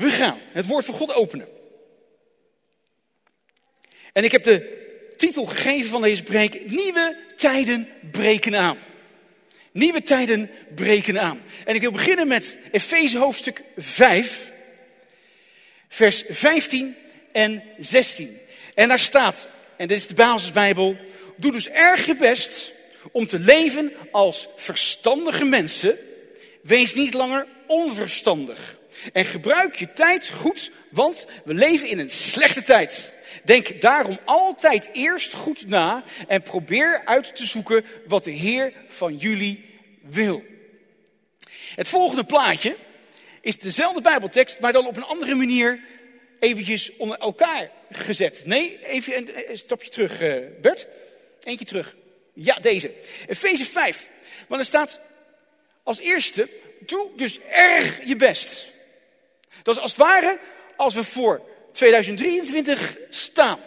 We gaan het woord van God openen. En ik heb de titel gegeven van deze preek: Nieuwe tijden breken aan. Nieuwe tijden breken aan. En ik wil beginnen met Efeze hoofdstuk 5, vers 15 en 16. En daar staat, en dit is de basisbijbel, doe dus erg je best om te leven als verstandige mensen. Wees niet langer onverstandig. En gebruik je tijd goed, want we leven in een slechte tijd. Denk daarom altijd eerst goed na en probeer uit te zoeken wat de Heer van jullie wil. Het volgende plaatje is dezelfde Bijbeltekst, maar dan op een andere manier eventjes onder elkaar gezet. Nee, even een stapje terug, eh, Bert. Eentje terug. Ja, deze. Efeze 5. Want er staat als eerste, doe dus erg je best. Is als het ware als we voor 2023 staan.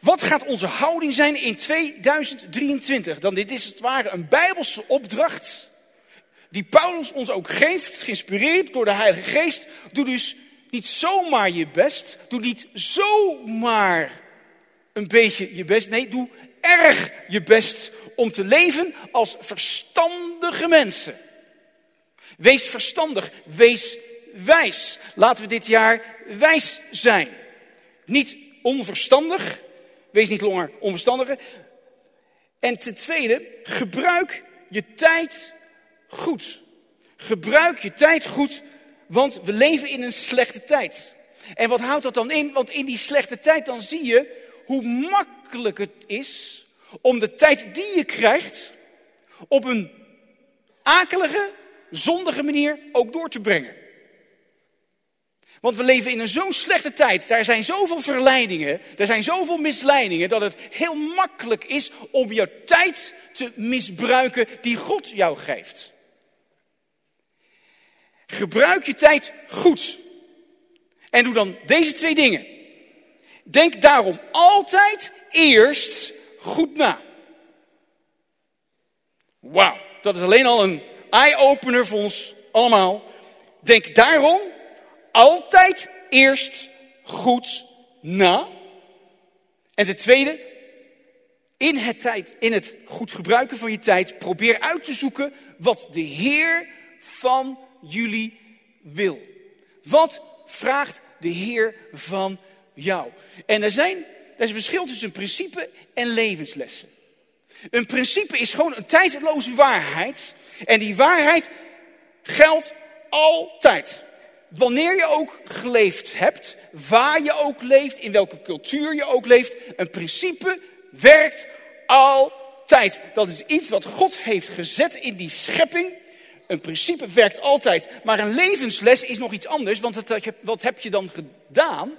Wat gaat onze houding zijn in 2023? Dan dit is het ware een bijbelse opdracht die Paulus ons ook geeft, geïnspireerd door de Heilige Geest. Doe dus niet zomaar je best, doe niet zomaar een beetje je best. Nee, doe erg je best om te leven als verstandige mensen. Wees verstandig, wees wijs. Laten we dit jaar wijs zijn. Niet onverstandig, wees niet langer onverstandige. En ten tweede, gebruik je tijd goed. Gebruik je tijd goed, want we leven in een slechte tijd. En wat houdt dat dan in? Want in die slechte tijd dan zie je hoe makkelijk het is om de tijd die je krijgt op een akelige, zondige manier ook door te brengen. Want we leven in een zo'n slechte tijd. Daar zijn zoveel verleidingen, er zijn zoveel misleidingen, dat het heel makkelijk is om je tijd te misbruiken die God jou geeft. Gebruik je tijd goed. En doe dan deze twee dingen. Denk daarom altijd eerst goed na. Wauw, dat is alleen al een eye-opener voor ons allemaal. Denk daarom altijd eerst goed na. En ten tweede, in het, tijd, in het goed gebruiken van je tijd, probeer uit te zoeken wat de Heer van jullie wil. Wat vraagt de Heer van jou? En er, zijn, er is een verschil tussen principe en levenslessen. Een principe is gewoon een tijdloze waarheid. En die waarheid geldt altijd. Wanneer je ook geleefd hebt, waar je ook leeft, in welke cultuur je ook leeft, een principe werkt altijd. Dat is iets wat God heeft gezet in die schepping. Een principe werkt altijd. Maar een levensles is nog iets anders, want wat heb je dan gedaan?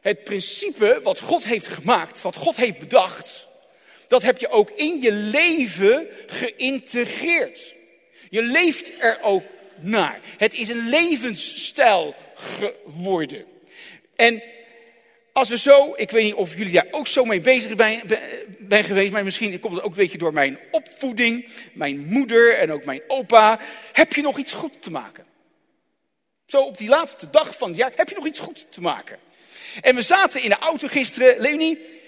Het principe wat God heeft gemaakt, wat God heeft bedacht, dat heb je ook in je leven geïntegreerd. Je leeft er ook naar. Het is een levensstijl geworden. En als we zo, ik weet niet of jullie daar ook zo mee bezig zijn geweest, maar misschien komt het ook een beetje door mijn opvoeding, mijn moeder en ook mijn opa. Heb je nog iets goed te maken? Zo op die laatste dag van het jaar, heb je nog iets goed te maken? En we zaten in de auto gisteren, Leonie.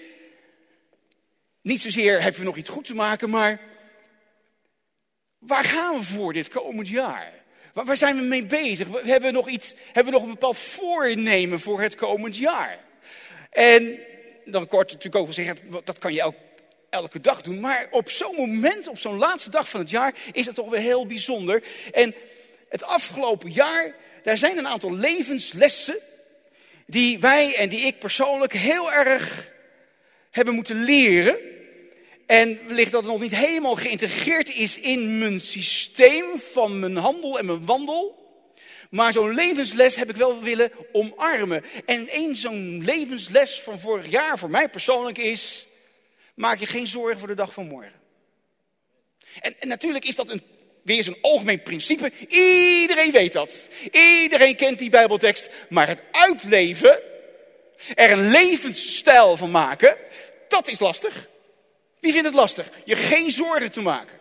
Niet zozeer hebben we nog iets goed te maken, maar waar gaan we voor dit komend jaar? Waar zijn we mee bezig? We hebben nog iets, hebben we nog een bepaald voornemen voor het komend jaar? En dan kort natuurlijk over zeggen, dat kan je elke dag doen. Maar op zo'n moment, op zo'n laatste dag van het jaar, is dat toch weer heel bijzonder. En het afgelopen jaar, daar zijn een aantal levenslessen die wij en die ik persoonlijk heel erg hebben moeten leren. En wellicht dat het nog niet helemaal geïntegreerd is in mijn systeem van mijn handel en mijn wandel. Maar zo'n levensles heb ik wel willen omarmen. En één zo'n levensles van vorig jaar voor mij persoonlijk is: maak je geen zorgen voor de dag van morgen. En, en natuurlijk is dat een, weer zo'n algemeen principe. Iedereen weet dat. Iedereen kent die Bijbeltekst. Maar het uitleven, er een levensstijl van maken, dat is lastig. Wie vindt het lastig? Je geen zorgen te maken.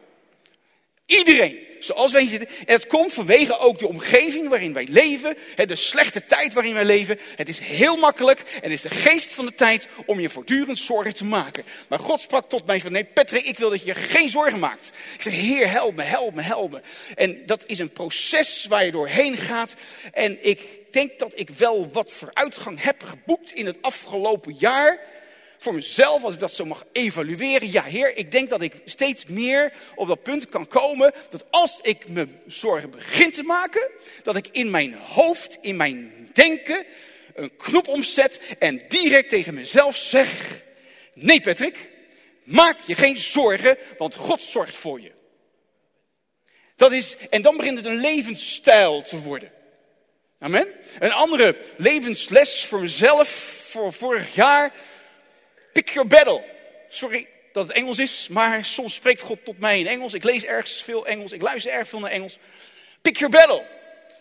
Iedereen, zoals wij hier zitten. En het komt vanwege ook de omgeving waarin wij leven, de slechte tijd waarin wij leven. Het is heel makkelijk en is de geest van de tijd om je voortdurend zorgen te maken. Maar God sprak tot mij van, nee Patrick, ik wil dat je je geen zorgen maakt. Ik zeg, Heer, help me, help me, help me. En dat is een proces waar je doorheen gaat. En ik denk dat ik wel wat vooruitgang heb geboekt in het afgelopen jaar voor mezelf, als ik dat zo mag evalueren, ja Heer, ik denk dat ik steeds meer op dat punt kan komen dat als ik me zorgen begin te maken, dat ik in mijn hoofd, in mijn denken, een knop omzet en direct tegen mezelf zeg, nee Patrick, maak je geen zorgen, want God zorgt voor je. Dat is, en dan begint het een levensstijl te worden. Amen. Een andere levensles voor mezelf, voor vorig jaar, Pick your battle. Sorry dat het Engels is, maar soms spreekt God tot mij in Engels. Ik lees ergens veel Engels, ik luister erg veel naar Engels. Pick your battle.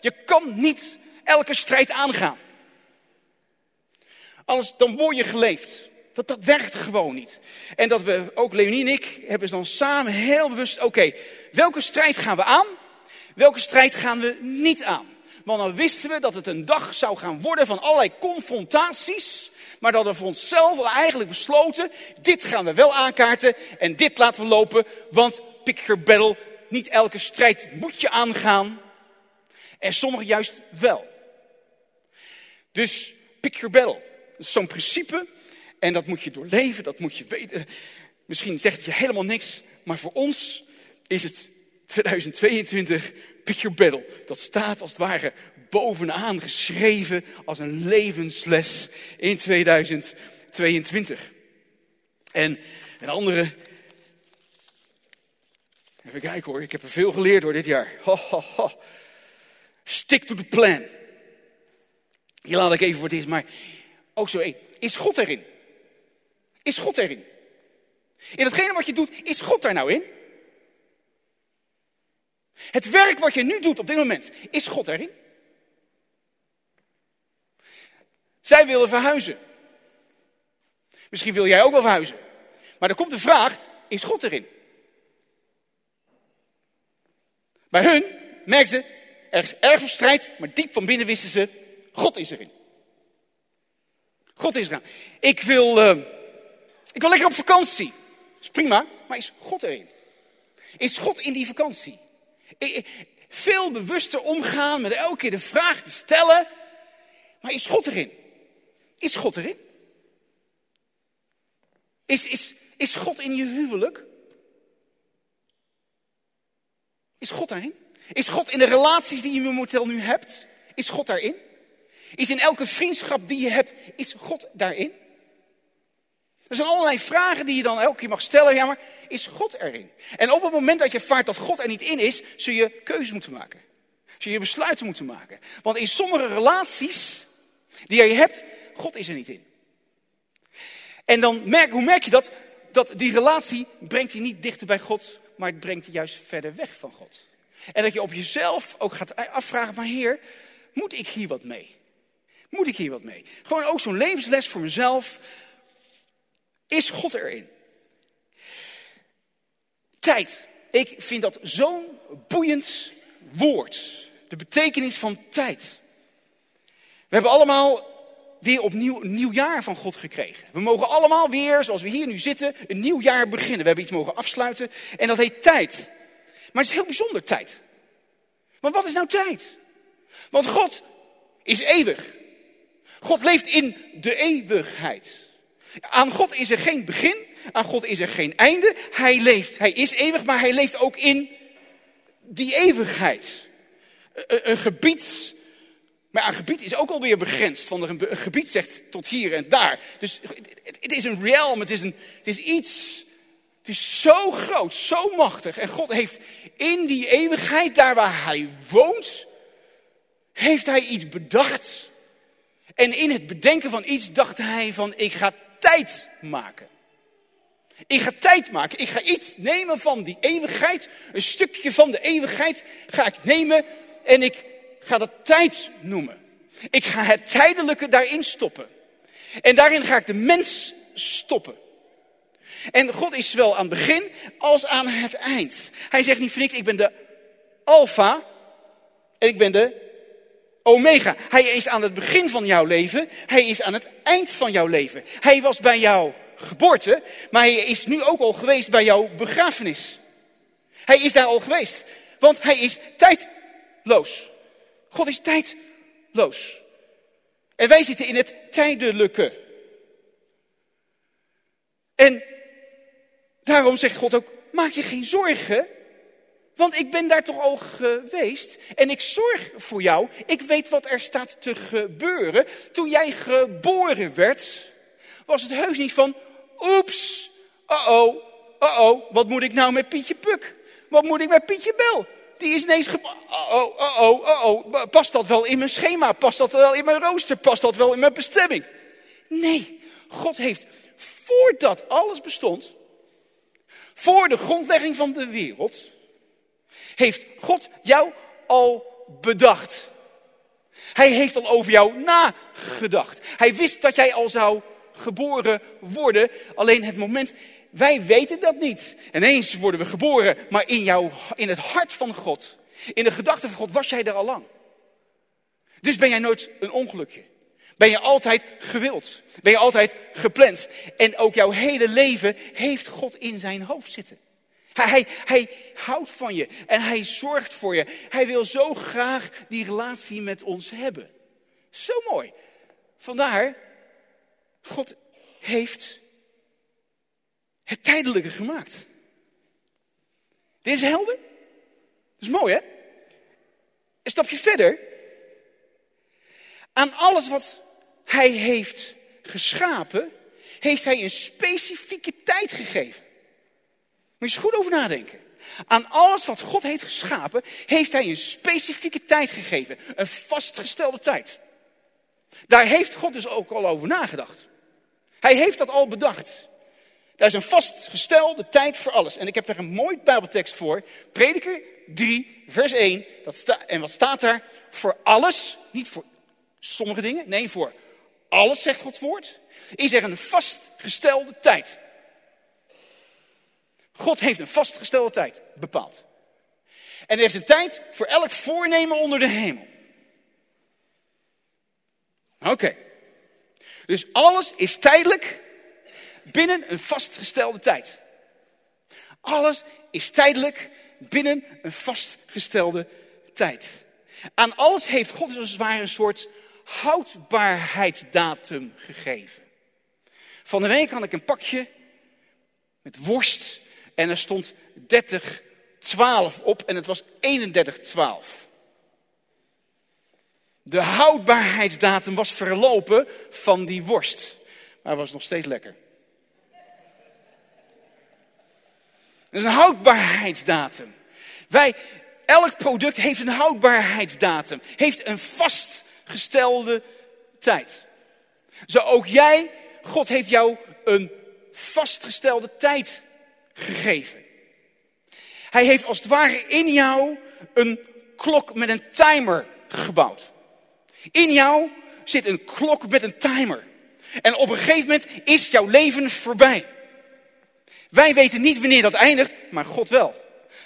Je kan niet elke strijd aangaan. Anders dan word je geleefd. Dat, dat werkt gewoon niet. En dat we, ook Leonie en ik, hebben dan samen heel bewust, oké, welke strijd gaan we aan? Welke strijd gaan we niet aan? Want dan wisten we dat het een dag zou gaan worden van allerlei confrontaties maar dat we voor onszelf eigenlijk besloten, dit gaan we wel aankaarten en dit laten we lopen, want pick your battle, niet elke strijd moet je aangaan. En sommige juist wel. Dus pick your battle. Dat is zo'n principe en dat moet je doorleven, dat moet je weten. Misschien zegt het je helemaal niks, maar voor ons is het 2022 pick your battle. Dat staat als het ware bovenaan geschreven als een levensles in 2022. En een andere. Even kijken hoor, ik heb er veel geleerd door dit jaar. Ho, ho, ho. Stick to the plan. Hier laat ik even voor het eerst, maar ook zo één. Is God erin? Is God erin? In hetgene wat je doet, is God daar nou in? Het werk wat je nu doet op dit moment, is God erin? Zij willen verhuizen. Misschien wil jij ook wel verhuizen. Maar er komt de vraag, is God erin? Bij hun merkten ze, er is erg veel strijd, maar diep van binnen wisten ze, God is erin. God is erin. Ik wil, uh, ik wil lekker op vakantie. Dat is prima, maar is God erin? Is God in die vakantie? Veel bewuster omgaan met elke keer de vraag te stellen, maar is God erin? Is God erin? Is, is, is God in je huwelijk? Is God daarin? Is God in de relaties die je momenteel nu hebt? Is God daarin? Is in elke vriendschap die je hebt, is God daarin? Er zijn allerlei vragen die je dan elke keer mag stellen. Ja, maar is God erin? En op het moment dat je vaart dat God er niet in is, zul je keuzes moeten maken. Zul je besluiten moeten maken. Want in sommige relaties die je hebt, God is er niet in. En dan merk, hoe merk je dat? Dat die relatie brengt je niet dichter bij God, maar het brengt je juist verder weg van God. En dat je op jezelf ook gaat afvragen, maar Heer, moet ik hier wat mee? Moet ik hier wat mee? Gewoon ook zo'n levensles voor mezelf. Is God erin? Tijd. Ik vind dat zo'n boeiend woord. De betekenis van tijd. We hebben allemaal weer opnieuw een nieuw jaar van God gekregen. We mogen allemaal weer, zoals we hier nu zitten, een nieuw jaar beginnen. We hebben iets mogen afsluiten en dat heet tijd. Maar het is heel bijzonder tijd. Want wat is nou tijd? Want God is eeuwig. God leeft in de eeuwigheid. Aan God is er geen begin, aan God is er geen einde. Hij leeft, hij is eeuwig, maar hij leeft ook in die eeuwigheid. Een gebied maar een gebied is ook alweer begrensd. Van een, gebied zegt tot hier en daar. Dus het, is een realm, het is, een, het is iets. Het is zo groot, zo machtig. En God heeft in die eeuwigheid, daar waar hij woont, heeft hij iets bedacht. En in het bedenken van iets dacht hij van, ik ga tijd maken. Ik ga tijd maken. Ik ga iets nemen van die eeuwigheid. Een stukje van de eeuwigheid ga ik nemen. En ik ga dat tijd noemen. Ik ga het tijdelijke daarin stoppen. En daarin ga ik de mens stoppen. En God is zowel aan het begin als aan het eind. Hij zegt niet van ik ben de alfa en ik ben de omega. Hij is aan het begin van jouw leven, hij is aan het eind van jouw leven. Hij was bij jouw geboorte, maar hij is nu ook al geweest bij jouw begrafenis. Hij is daar al geweest, want hij is tijdloos. God is tijdloos. En wij zitten in het tijdelijke. En daarom zegt God ook, maak je geen zorgen, want ik ben daar toch al geweest en ik zorg voor jou. Ik weet wat er staat te gebeuren. Toen jij geboren werd, was het heus niet van, oeps, oh-oh, oh-oh, wat moet ik nou met Pietje Puk? Wat moet ik met Pietje Bel? Die is ineens geboren. Oh, oh, oh, oh, past dat wel in mijn schema? Past dat wel in mijn rooster? Past dat wel in mijn bestemming? Nee, God heeft voordat alles bestond, voor de grondlegging van de wereld, heeft God jou al bedacht. Hij heeft al over jou nagedacht. Hij wist dat jij al zou geboren worden. Alleen het moment, wij weten dat niet. Ineens worden we geboren, maar in, jou, in het hart van God, in de gedachte van God, was jij er al lang. Dus ben jij nooit een ongelukje. Ben je altijd gewild. Ben je altijd gepland. En ook jouw hele leven heeft God in zijn hoofd zitten. Hij, hij, hij, houdt van je en hij zorgt voor je. Hij wil zo graag die relatie met ons hebben. Zo mooi. Vandaar, God heeft het tijdelijke gemaakt. Dit is helder. Dat is mooi hè? Een stapje verder. Aan alles wat hij heeft geschapen, heeft hij een specifieke tijd gegeven. Moet je eens goed over nadenken. Aan alles wat God heeft geschapen, heeft hij een specifieke tijd gegeven. Een vastgestelde tijd. Daar heeft God dus ook al over nagedacht. Hij heeft dat al bedacht. Daar is een vastgestelde tijd voor alles. En ik heb daar een mooi Bijbeltekst voor. Prediker 3, vers 1. Dat en wat staat daar? Voor alles, niet voor sommige dingen, nee, voor alles, zegt Gods woord, is er een vastgestelde tijd. God heeft een vastgestelde tijd bepaald. En er is een tijd voor elk voornemen onder de hemel. Oké. Dus alles is tijdelijk binnen een vastgestelde tijd. Alles is tijdelijk binnen een vastgestelde tijd. Aan alles heeft God als het ware een soort houdbaarheidsdatum gegeven. Van de week had ik een pakje met worst en er stond 3012 op en het was 3112. De houdbaarheidsdatum was verlopen van die worst, maar was nog steeds lekker. Dat is een houdbaarheidsdatum. Wij, elk product heeft een houdbaarheidsdatum, heeft een vastgestelde tijd. Zo ook jij, God heeft jou een vastgestelde tijd gegeven. Hij heeft als het ware in jou een klok met een timer gebouwd. In jou zit een klok met een timer. En op een gegeven moment is jouw leven voorbij. Wij weten niet wanneer dat eindigt, maar God wel.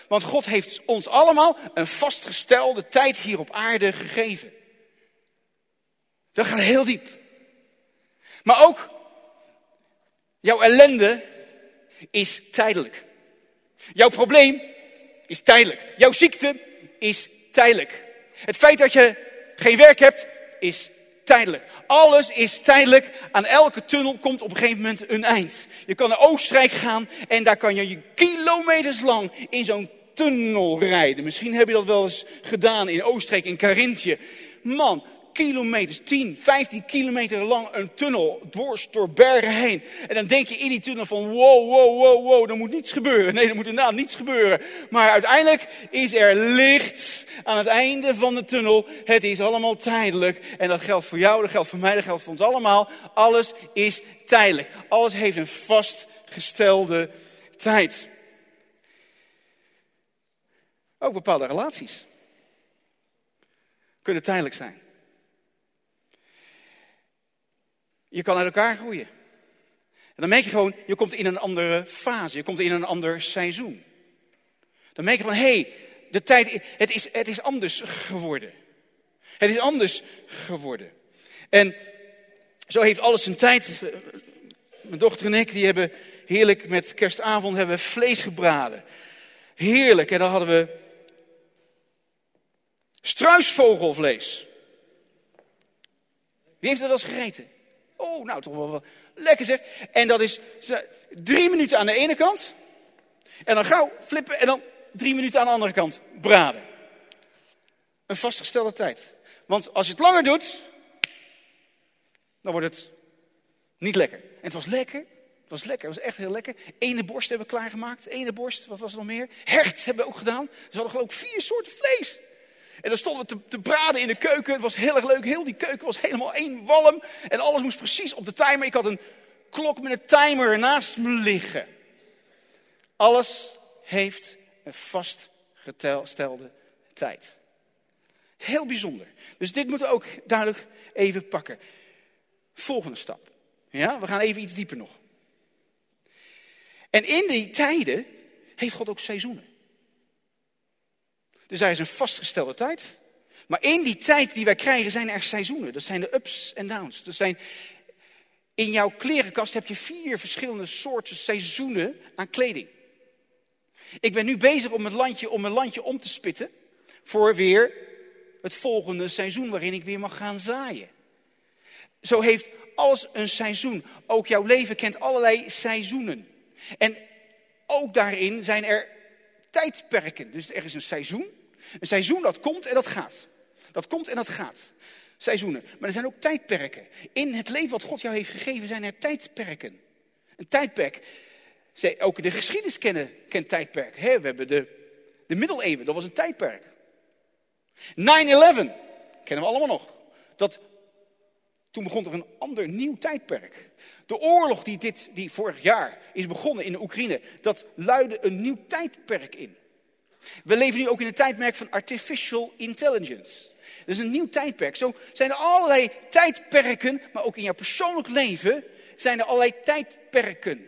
Want God heeft ons allemaal een vastgestelde tijd hier op aarde gegeven. Dat gaat heel diep. Maar ook jouw ellende is tijdelijk. Jouw probleem is tijdelijk. Jouw ziekte is tijdelijk. Het feit dat je geen werk hebt is tijdelijk. Alles is tijdelijk. Aan elke tunnel komt op een gegeven moment een eind. Je kan naar Oostenrijk gaan en daar kan je kilometers lang in zo'n tunnel rijden. Misschien heb je dat wel eens gedaan in Oostenrijk, in Carinthië. Man, kilometers, 10, 15 kilometer lang een tunnel dwars door bergen heen. En dan denk je in die tunnel van wow, wow, wow, wow, er moet niets gebeuren. Nee, er moet inderdaad niets gebeuren. Maar uiteindelijk is er licht aan het einde van de tunnel. Het is allemaal tijdelijk. En dat geldt voor jou, dat geldt voor mij, dat geldt voor ons allemaal. Alles is tijdelijk. Alles heeft een vastgestelde tijd. Ook bepaalde relaties kunnen tijdelijk zijn. Je kan uit elkaar groeien. En dan merk je gewoon, je komt in een andere fase, je komt in een ander seizoen. Dan merk je van, hé, hey, de tijd, het is, het is anders geworden. Het is anders geworden. En zo heeft alles zijn tijd. Mijn dochter en ik, die hebben heerlijk met kerstavond hebben vlees gebraden. Heerlijk. En dan hadden we struisvogelvlees. Wie heeft dat wel eens gegeten? Oh, nou toch wel, lekker zeg. En dat is drie minuten aan de ene kant. En dan gauw flippen en dan drie minuten aan de andere kant braden. Een vastgestelde tijd. Want als je het langer doet, dan wordt het niet lekker. En het was lekker. Het was lekker, het was echt heel lekker. Ene borst hebben we klaargemaakt. Ene borst, wat was er nog meer? Hert hebben we ook gedaan. We hadden geloof ik vier soorten vlees. En dan stonden we te, te, braden in de keuken. Het was heel erg leuk. Heel die keuken was helemaal één walm. En alles moest precies op de timer. Ik had een klok met een timer naast me liggen. Alles heeft een vastgestelde tijd. Heel bijzonder. Dus dit moeten we ook duidelijk even pakken. Volgende stap. Ja, we gaan even iets dieper nog. En in die tijden heeft God ook seizoenen. Dus er is een vastgestelde tijd. Maar in die tijd die wij krijgen zijn er seizoenen. Dat zijn de ups en downs. Dat zijn, in jouw klerenkast heb je vier verschillende soorten seizoenen aan kleding. Ik ben nu bezig om mijn landje om, mijn landje om te spitten voor weer het volgende seizoen waarin ik weer mag gaan zaaien. Zo heeft alles een seizoen. Ook jouw leven kent allerlei seizoenen. En ook daarin zijn er tijdperken. Dus er is een seizoen. Een seizoen dat komt en dat gaat. Dat komt en dat gaat. Seizoenen. Maar er zijn ook tijdperken. In het leven wat God jou heeft gegeven zijn er tijdperken. Een tijdperk. Ook de geschiedenis kennen, kent tijdperk. we hebben de, de middeleeuwen, dat was een tijdperk. 9-11, kennen we allemaal nog. Dat, toen begon er een ander nieuw tijdperk. De oorlog die, dit, die vorig jaar is begonnen in de Oekraïne, dat luidde een nieuw tijdperk in. We leven nu ook in een tijdperk van artificial intelligence. Dat is een nieuw tijdperk. Zo zijn er allerlei tijdperken, maar ook in jouw persoonlijk leven zijn er allerlei tijdperken.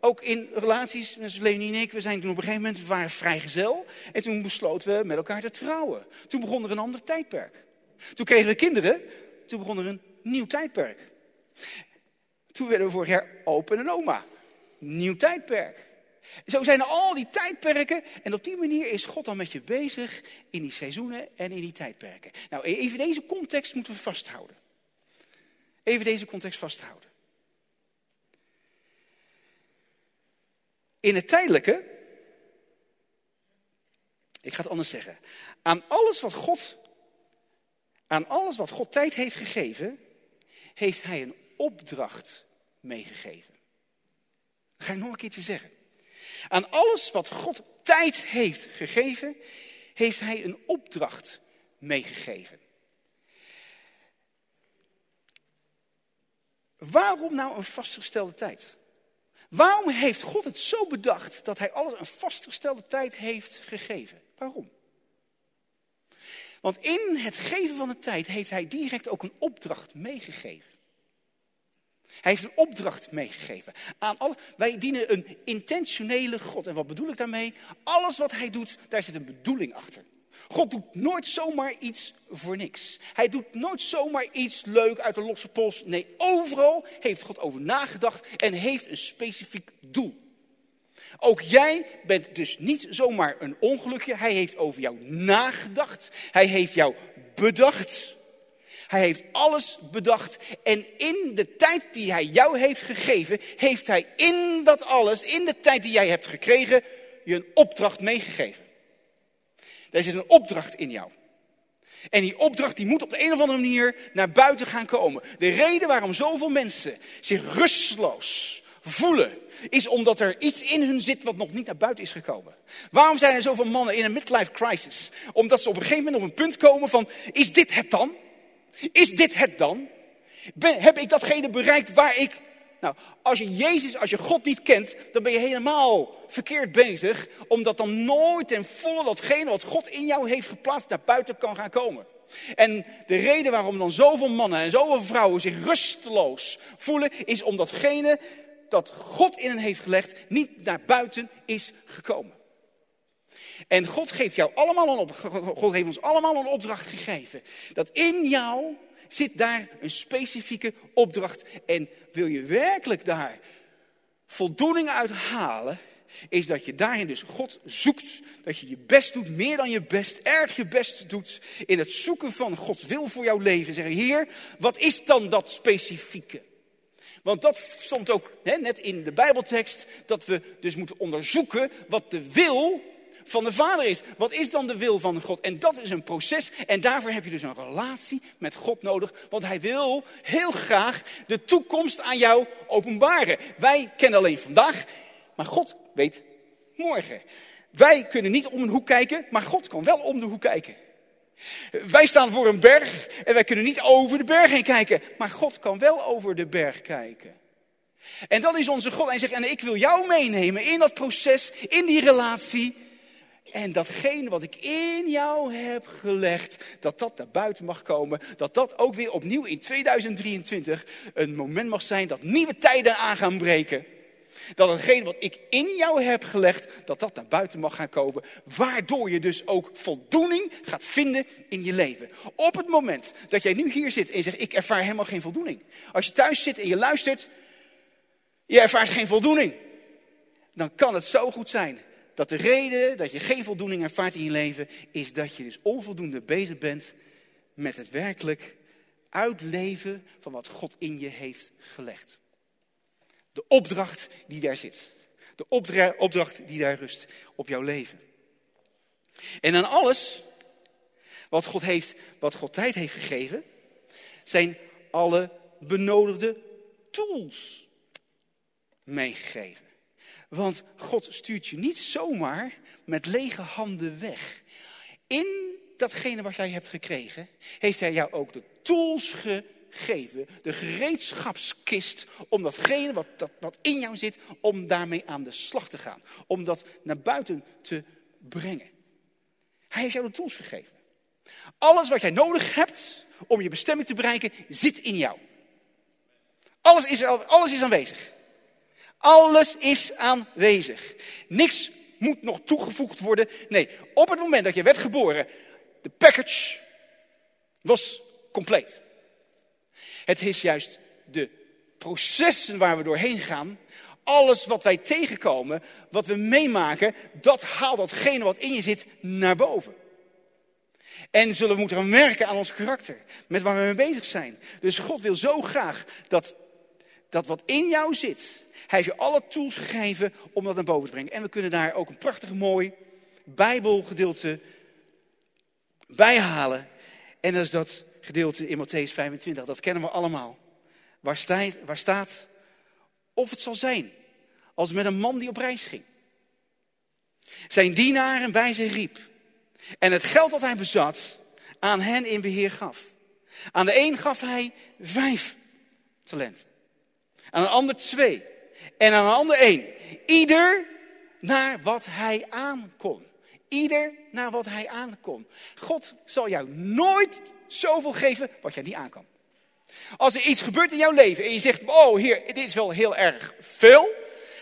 Ook in relaties, zoals Leonie en ik, we zijn toen op een gegeven moment, we waren vrijgezel. En toen besloten we met elkaar te trouwen. Toen begon er een ander tijdperk. Toen kregen we kinderen, toen begon er een nieuw tijdperk. Toen werden we vorig jaar open en oma. Nieuw tijdperk. Zo zijn er al die tijdperken. En op die manier is God dan met je bezig in die seizoenen en in die tijdperken. Nou, even deze context moeten we vasthouden. Even deze context vasthouden. In het tijdelijke, ik ga het anders zeggen, aan alles wat God, aan alles wat God tijd heeft gegeven, heeft Hij een opdracht meegegeven. Dat ga ik nog een keertje zeggen. Aan alles wat God tijd heeft gegeven, heeft Hij een opdracht meegegeven. Waarom nou een vastgestelde tijd? Waarom heeft God het zo bedacht dat Hij alles een vastgestelde tijd heeft gegeven? Waarom? Want in het geven van de tijd heeft Hij direct ook een opdracht meegegeven. Hij heeft een opdracht meegegeven. Aan alle, wij dienen een intentionele God. En wat bedoel ik daarmee? Alles wat hij doet, daar zit een bedoeling achter. God doet nooit zomaar iets voor niks. Hij doet nooit zomaar iets leuk uit de losse pols. Nee, overal heeft God over nagedacht en heeft een specifiek doel. Ook jij bent dus niet zomaar een ongelukje. Hij heeft over jou nagedacht. Hij heeft jou bedacht. Hij heeft alles bedacht. En in de tijd die hij jou heeft gegeven, heeft hij in dat alles, in de tijd die jij hebt gekregen, je een opdracht meegegeven. Er zit een opdracht in jou. En die opdracht die moet op de een of andere manier naar buiten gaan komen. De reden waarom zoveel mensen zich rusteloos voelen, is omdat er iets in hun zit wat nog niet naar buiten is gekomen. Waarom zijn er zoveel mannen in een midlife crisis? Omdat ze op een gegeven moment op een punt komen van, is dit het dan? Is dit het dan? heb ik datgene bereikt waar ik. Nou, als je Jezus, als je God niet kent, dan ben je helemaal verkeerd bezig, omdat dan nooit en volle datgene wat God in jou heeft geplaatst naar buiten kan gaan komen. En de reden waarom dan zoveel mannen en zoveel vrouwen zich rusteloos voelen, is om datgene dat God in hen heeft gelegd, niet naar buiten is gekomen. En God geeft jou allemaal een op, God heeft ons allemaal een opdracht gegeven. Dat in jou zit daar een specifieke opdracht. En wil je werkelijk daar voldoening uit halen, is dat je daarin dus God zoekt. Dat je je best doet, meer dan je best, erg je best doet. In het zoeken van Gods wil voor jouw leven. Zeggen, Heer, wat is dan dat specifieke? Want dat stond ook hè, net in de Bijbeltekst, dat we dus moeten onderzoeken wat de wil van de Vader is. Wat is dan de wil van God? En dat is een proces. En daarvoor heb je dus een relatie met God nodig. Want Hij wil heel graag de toekomst aan jou openbaren. Wij kennen alleen vandaag, maar God weet morgen. Wij kunnen niet om een hoek kijken, maar God kan wel om de hoek kijken. Wij staan voor een berg en wij kunnen niet over de berg heen kijken, maar God kan wel over de berg kijken. En dat is onze God. En zegt, en ik wil jou meenemen in dat proces, in die relatie. En datgene wat ik in jou heb gelegd, dat dat naar buiten mag komen. Dat dat ook weer opnieuw in 2023 een moment mag zijn dat nieuwe tijden aan gaan breken. Dat hetgene wat ik in jou heb gelegd, dat dat naar buiten mag gaan komen. Waardoor je dus ook voldoening gaat vinden in je leven. Op het moment dat jij nu hier zit en je zegt, ik ervaar helemaal geen voldoening. Als je thuis zit en je luistert, je ervaart geen voldoening. Dan kan het zo goed zijn dat de reden dat je geen voldoening ervaart in je leven, is dat je dus onvoldoende bezig bent met het werkelijk uitleven van wat God in je heeft gelegd. De opdracht die daar zit. De opdracht die daar rust op jouw leven. En aan alles wat God, heeft, wat God tijd heeft gegeven, zijn alle benodigde tools meegegeven. Want God stuurt je niet zomaar met lege handen weg. In datgene wat jij hebt gekregen, heeft Hij jou ook de tools gegeven, de gereedschapskist, om datgene wat, dat, wat in jou zit, om daarmee aan de slag te gaan. Om dat naar buiten te brengen. Hij heeft jou de tools gegeven. Alles wat jij nodig hebt om je bestemming te bereiken, zit in jou. Alles is, alles is aanwezig. Alles is aanwezig. Niks moet nog toegevoegd worden. Nee, op het moment dat je werd geboren, de package was compleet. Het is juist de processen waar we doorheen gaan. Alles wat wij tegenkomen, wat we meemaken, dat haalt datgene wat in je zit naar boven. En zullen we moeten merken aan ons karakter, met waar we mee bezig zijn. Dus God wil zo graag dat, dat wat in jou zit, hij heeft je alle tools gegeven om dat naar boven te brengen. En we kunnen daar ook een prachtig mooi Bijbelgedeelte bij halen. En dat is dat gedeelte in Matthäus 25. Dat kennen we allemaal. Waar staat, waar staat of het zal zijn als met een man die op reis ging. Zijn dienaren bij zich riep. En het geld dat hij bezat aan hen in beheer gaf. Aan de een gaf hij vijf talenten. Aan een ander twee en aan een ander één. Ieder naar wat hij aankon. Ieder naar wat hij aankon. God zal jou nooit zoveel geven wat jij niet aankan. Als er iets gebeurt in jouw leven en je zegt, oh heer, dit is wel heel erg veel.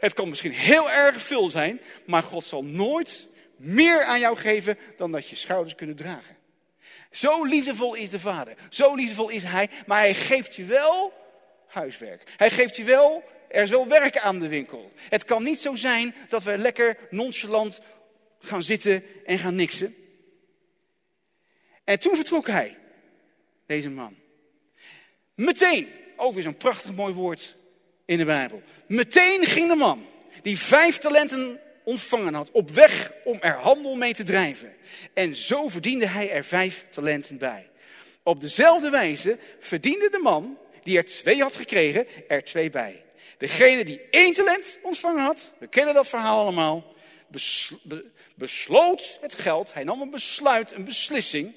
Het kan misschien heel erg veel zijn, maar God zal nooit meer aan jou geven dan dat je schouders kunnen dragen. Zo liefdevol is de Vader, zo liefdevol is Hij, maar Hij geeft je wel huiswerk. Hij geeft je wel er is wel werk aan de winkel. Het kan niet zo zijn dat we lekker nonchalant gaan zitten en gaan niksen. En toen vertrok hij, deze man. Meteen, over zo'n prachtig mooi woord in de Bijbel. Meteen ging de man, die vijf talenten ontvangen had, op weg om er handel mee te drijven. En zo verdiende hij er vijf talenten bij. Op dezelfde wijze verdiende de man, die er twee had gekregen, er twee bij. Degene die één talent ontvangen had, we kennen dat verhaal allemaal, besloot het geld, hij nam een besluit, een beslissing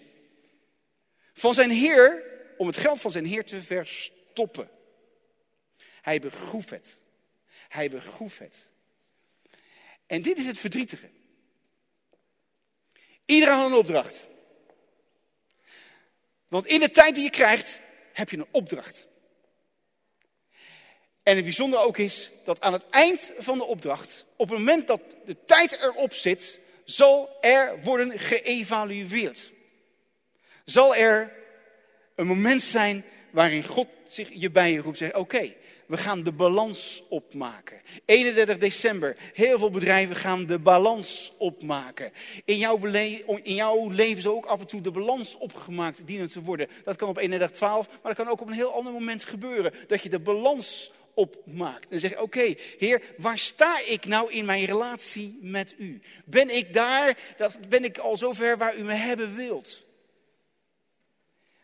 van zijn heer om het geld van zijn heer te verstoppen. Hij begroef het. Hij begroef het. En dit is het verdrietige. Iedereen had een opdracht. Want in de tijd die je krijgt, heb je een opdracht. En het bijzondere ook is dat aan het eind van de opdracht, op het moment dat de tijd erop zit, zal er worden geëvalueerd. Zal er een moment zijn waarin God zich je bij je roept. Zegt, oké, we gaan de balans opmaken. 31 december, heel veel bedrijven gaan de balans opmaken. In jouw, in jouw leven zal ook af en toe de balans opgemaakt dienen te worden. Dat kan op 31 12, maar dat kan ook op een heel ander moment gebeuren. Dat je de balans opmaakt. En zeg, oké, Heer, waar sta ik nou in mijn relatie met u? Ben ik daar, dat, ben ik al zover waar u me hebben wilt?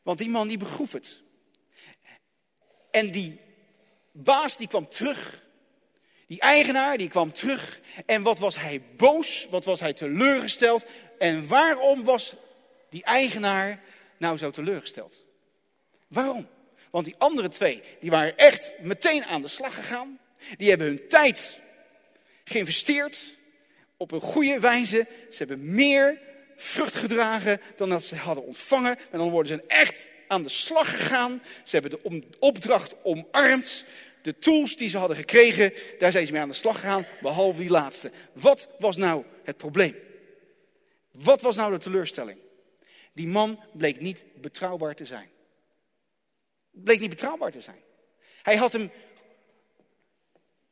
Want die man die begroef het. En die baas die kwam terug. Die eigenaar die kwam terug. En wat was hij boos? Wat was hij teleurgesteld? En waarom was die eigenaar nou zo teleurgesteld? Waarom? Want die andere twee, die waren echt meteen aan de slag gegaan. Die hebben hun tijd geïnvesteerd op een goede wijze. Ze hebben meer vrucht gedragen dan dat ze hadden ontvangen. En dan worden ze echt aan de slag gegaan. Ze hebben de opdracht omarmd. De tools die ze hadden gekregen, daar zijn ze mee aan de slag gegaan, behalve die laatste. Wat was nou het probleem? Wat was nou de teleurstelling? Die man bleek niet betrouwbaar te zijn. Bleek niet betrouwbaar te zijn. Hij had hem.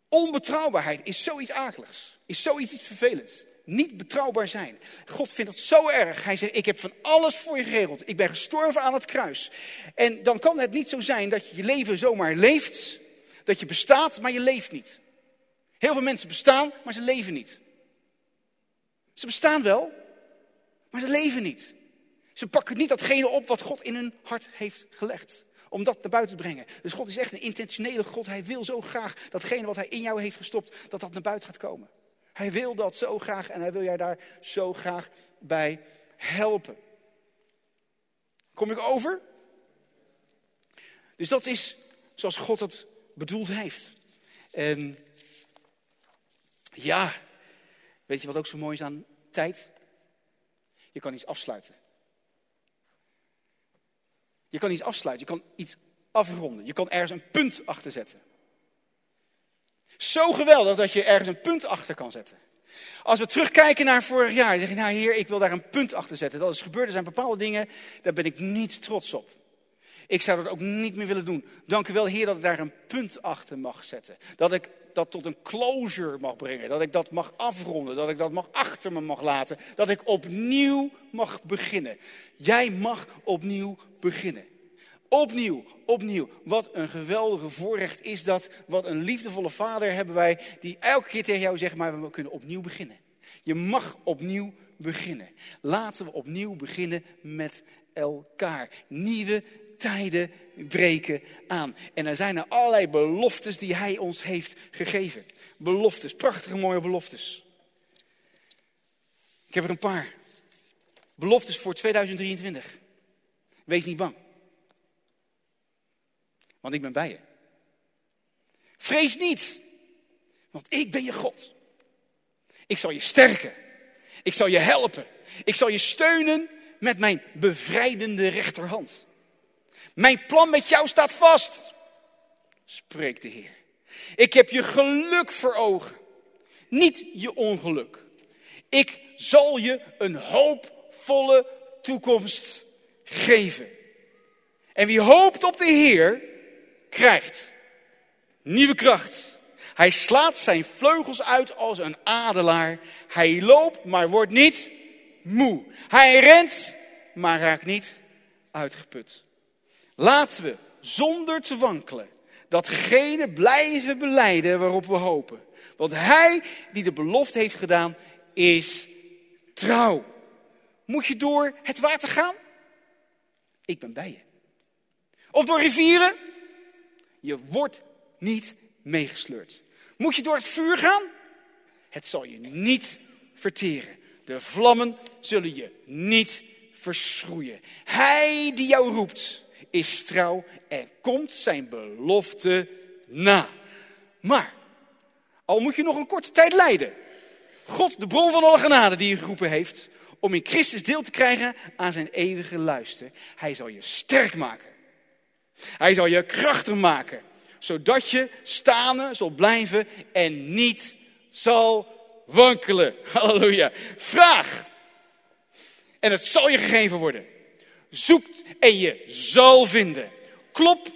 Onbetrouwbaarheid is zoiets akeligs, is zoiets iets vervelends niet betrouwbaar zijn. God vindt het zo erg. Hij zegt, ik heb van alles voor je geregeld. Ik ben gestorven aan het kruis. En dan kan het niet zo zijn dat je je leven zomaar leeft. Dat je bestaat, maar je leeft niet. Heel veel mensen bestaan, maar ze leven niet. Ze bestaan wel, maar ze leven niet. Ze pakken niet datgene op wat God in hun hart heeft gelegd. Om dat naar buiten te brengen. Dus God is echt een intentionele God. Hij wil zo graag datgene wat hij in jou heeft gestopt, dat dat naar buiten gaat komen. Hij wil dat zo graag en hij wil jij daar zo graag bij helpen. Kom ik over? Dus dat is zoals God het bedoeld heeft. En ja, weet je wat ook zo mooi is aan tijd? Je kan iets afsluiten. Je kan iets afsluiten, je kan iets afronden, je kan ergens een punt achter zetten. Zo geweldig dat je ergens een punt achter kan zetten. Als we terugkijken naar vorig jaar, zeg je, nou heer, ik wil daar een punt achter zetten. Dat is gebeurd, er zijn bepaalde dingen, daar ben ik niet trots op. Ik zou dat ook niet meer willen doen. Dank u wel, Heer, dat ik daar een punt achter mag zetten. Dat ik dat tot een closure mag brengen. Dat ik dat mag afronden. Dat ik dat mag achter me mag laten. Dat ik opnieuw mag beginnen. Jij mag opnieuw beginnen. Opnieuw, opnieuw. Wat een geweldige voorrecht is dat. Wat een liefdevolle vader hebben wij. Die elke keer tegen jou zegt, maar we kunnen opnieuw beginnen. Je mag opnieuw beginnen. Laten we opnieuw beginnen met elkaar. Nieuwe tijden breken aan. En er zijn er allerlei beloftes die hij ons heeft gegeven. Beloftes, prachtige mooie beloftes. Ik heb er een paar. Beloftes voor 2023. Wees niet bang. Want ik ben bij je. Vrees niet, want ik ben je God. Ik zal je sterken. Ik zal je helpen. Ik zal je steunen met mijn bevrijdende rechterhand. Mijn plan met jou staat vast, spreekt de Heer. Ik heb je geluk voor ogen, niet je ongeluk. Ik zal je een hoopvolle toekomst geven. En wie hoopt op de Heer, krijgt nieuwe kracht. Hij slaat zijn vleugels uit als een adelaar. Hij loopt, maar wordt niet moe. Hij rent, maar raakt niet uitgeput. Laten we zonder te wankelen datgene blijven beleiden waarop we hopen. Want hij die de belofte heeft gedaan, is trouw. Moet je door het water gaan? Ik ben bij je. Of door rivieren? Je wordt niet meegesleurd. Moet je door het vuur gaan? Het zal je niet verteren. De vlammen zullen je niet verschroeien. Hij die jou roept, is trouw en komt zijn belofte na. Maar, al moet je nog een korte tijd lijden. God, de bron van alle genade die je geroepen heeft, om in Christus deel te krijgen aan zijn eeuwige luister. Hij zal je sterk maken. Hij zal je krachtig maken zodat je staande zal blijven en niet zal wankelen. Halleluja. Vraag en het zal je gegeven worden. Zoek en je zal vinden. Klop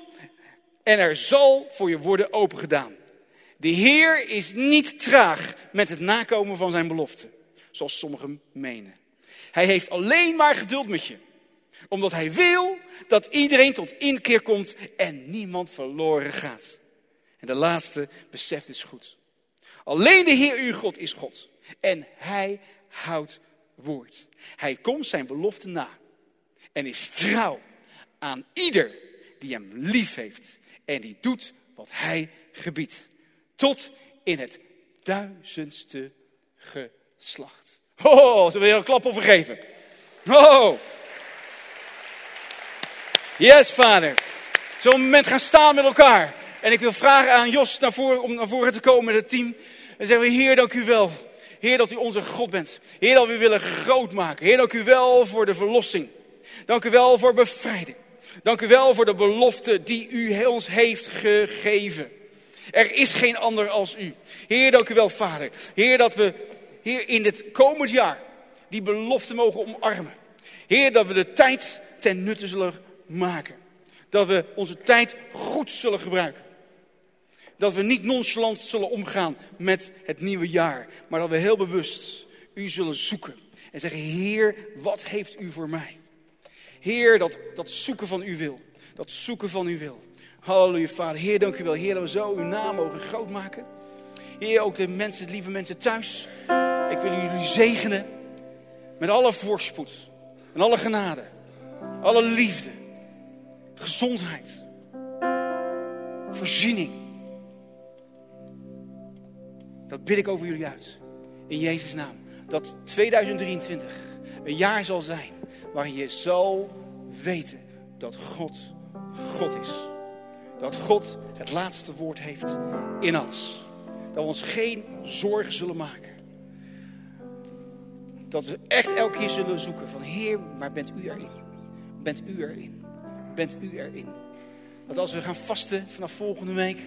en er zal voor je worden opengedaan. De Heer is niet traag met het nakomen van zijn belofte, zoals sommigen menen. Hij heeft alleen maar geduld met je, omdat hij wil dat iedereen tot inkeer komt en niemand verloren gaat. En de laatste beseft is goed. Alleen de Heer uw God is God en hij houdt woord. Hij komt zijn belofte na en is trouw aan ieder die hem lief heeft en die doet wat hij gebiedt. Tot in het duizendste geslacht. Oh, ze willen een klap over geven. Oh. Yes, vader. Zo'n moment gaan staan met elkaar. En ik wil vragen aan Jos naar voren, om naar voren te komen met het team. En zeggen we, Heer, dank u wel. Heer, dat u onze God bent. Heer, dat we u willen groot maken. Heer, dank u wel voor de verlossing. Dank u wel voor bevrijding. Dank u wel voor de belofte die u ons heeft gegeven. Er is geen ander als u. Heer, dank u wel, Vader. Heer, dat we Heer, in dit komend jaar die belofte mogen omarmen. Heer, dat we de tijd ten nutte zullen maken. Dat we onze tijd goed zullen gebruiken. Dat we niet nonchalant zullen omgaan met het nieuwe jaar. Maar dat we heel bewust u zullen zoeken. En zeggen, Heer, wat heeft u voor mij? Heer, dat, dat zoeken van uw wil. Dat zoeken van uw wil. Halleluja, Vader. Heer, dank u wel. Heer, dat we zo uw naam mogen groot maken. Heer, ook de mensen, lieve mensen thuis. Ik wil jullie zegenen met alle voorspoed. En alle genade. Alle liefde. Gezondheid. Voorziening. Dat bid ik over jullie uit. In Jezus' naam. Dat 2023 een jaar zal zijn waarin je zal weten dat God God is. Dat God het laatste woord heeft in alles. Dat we ons geen zorgen zullen maken. Dat we echt elke keer zullen zoeken van Heer, maar bent u erin? Bent u erin? Bent u erin? Dat als we gaan vasten vanaf volgende week,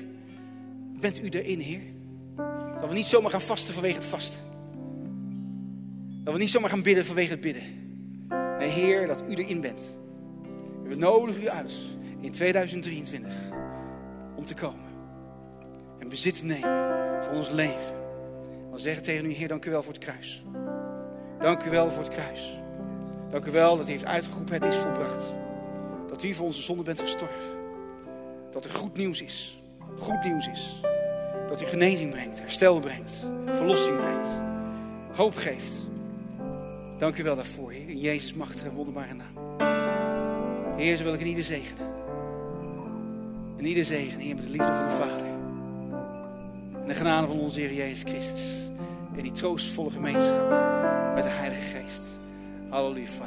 bent u erin, Heer? Dat we niet zomaar gaan vasten vanwege het vasten. Dat we niet zomaar gaan bidden vanwege het bidden. Heer, dat u erin bent. We nodigen u uit in 2023 om te komen. En bezit te nemen van ons leven. We zeggen tegen u, Heer, dank u wel voor het kruis. Dank u wel voor het kruis. Dank u wel dat u heeft uitgeroepen, het is volbracht. Dat u voor onze zonde bent gestorven. Dat er goed nieuws is. Goed nieuws is. Dat u genezing brengt, herstel brengt, verlossing brengt, hoop geeft. Dank u wel daarvoor, Heer. In Jezus' machtige en wonderbare naam. Heer, zo wil ik in ieder zegenen. En ieder zegen, Heer, met de liefde van de Vader. En de genade van onze Heer Jezus Christus. En die troostvolle gemeenschap met de Heilige Geest. Halleluja, Vader.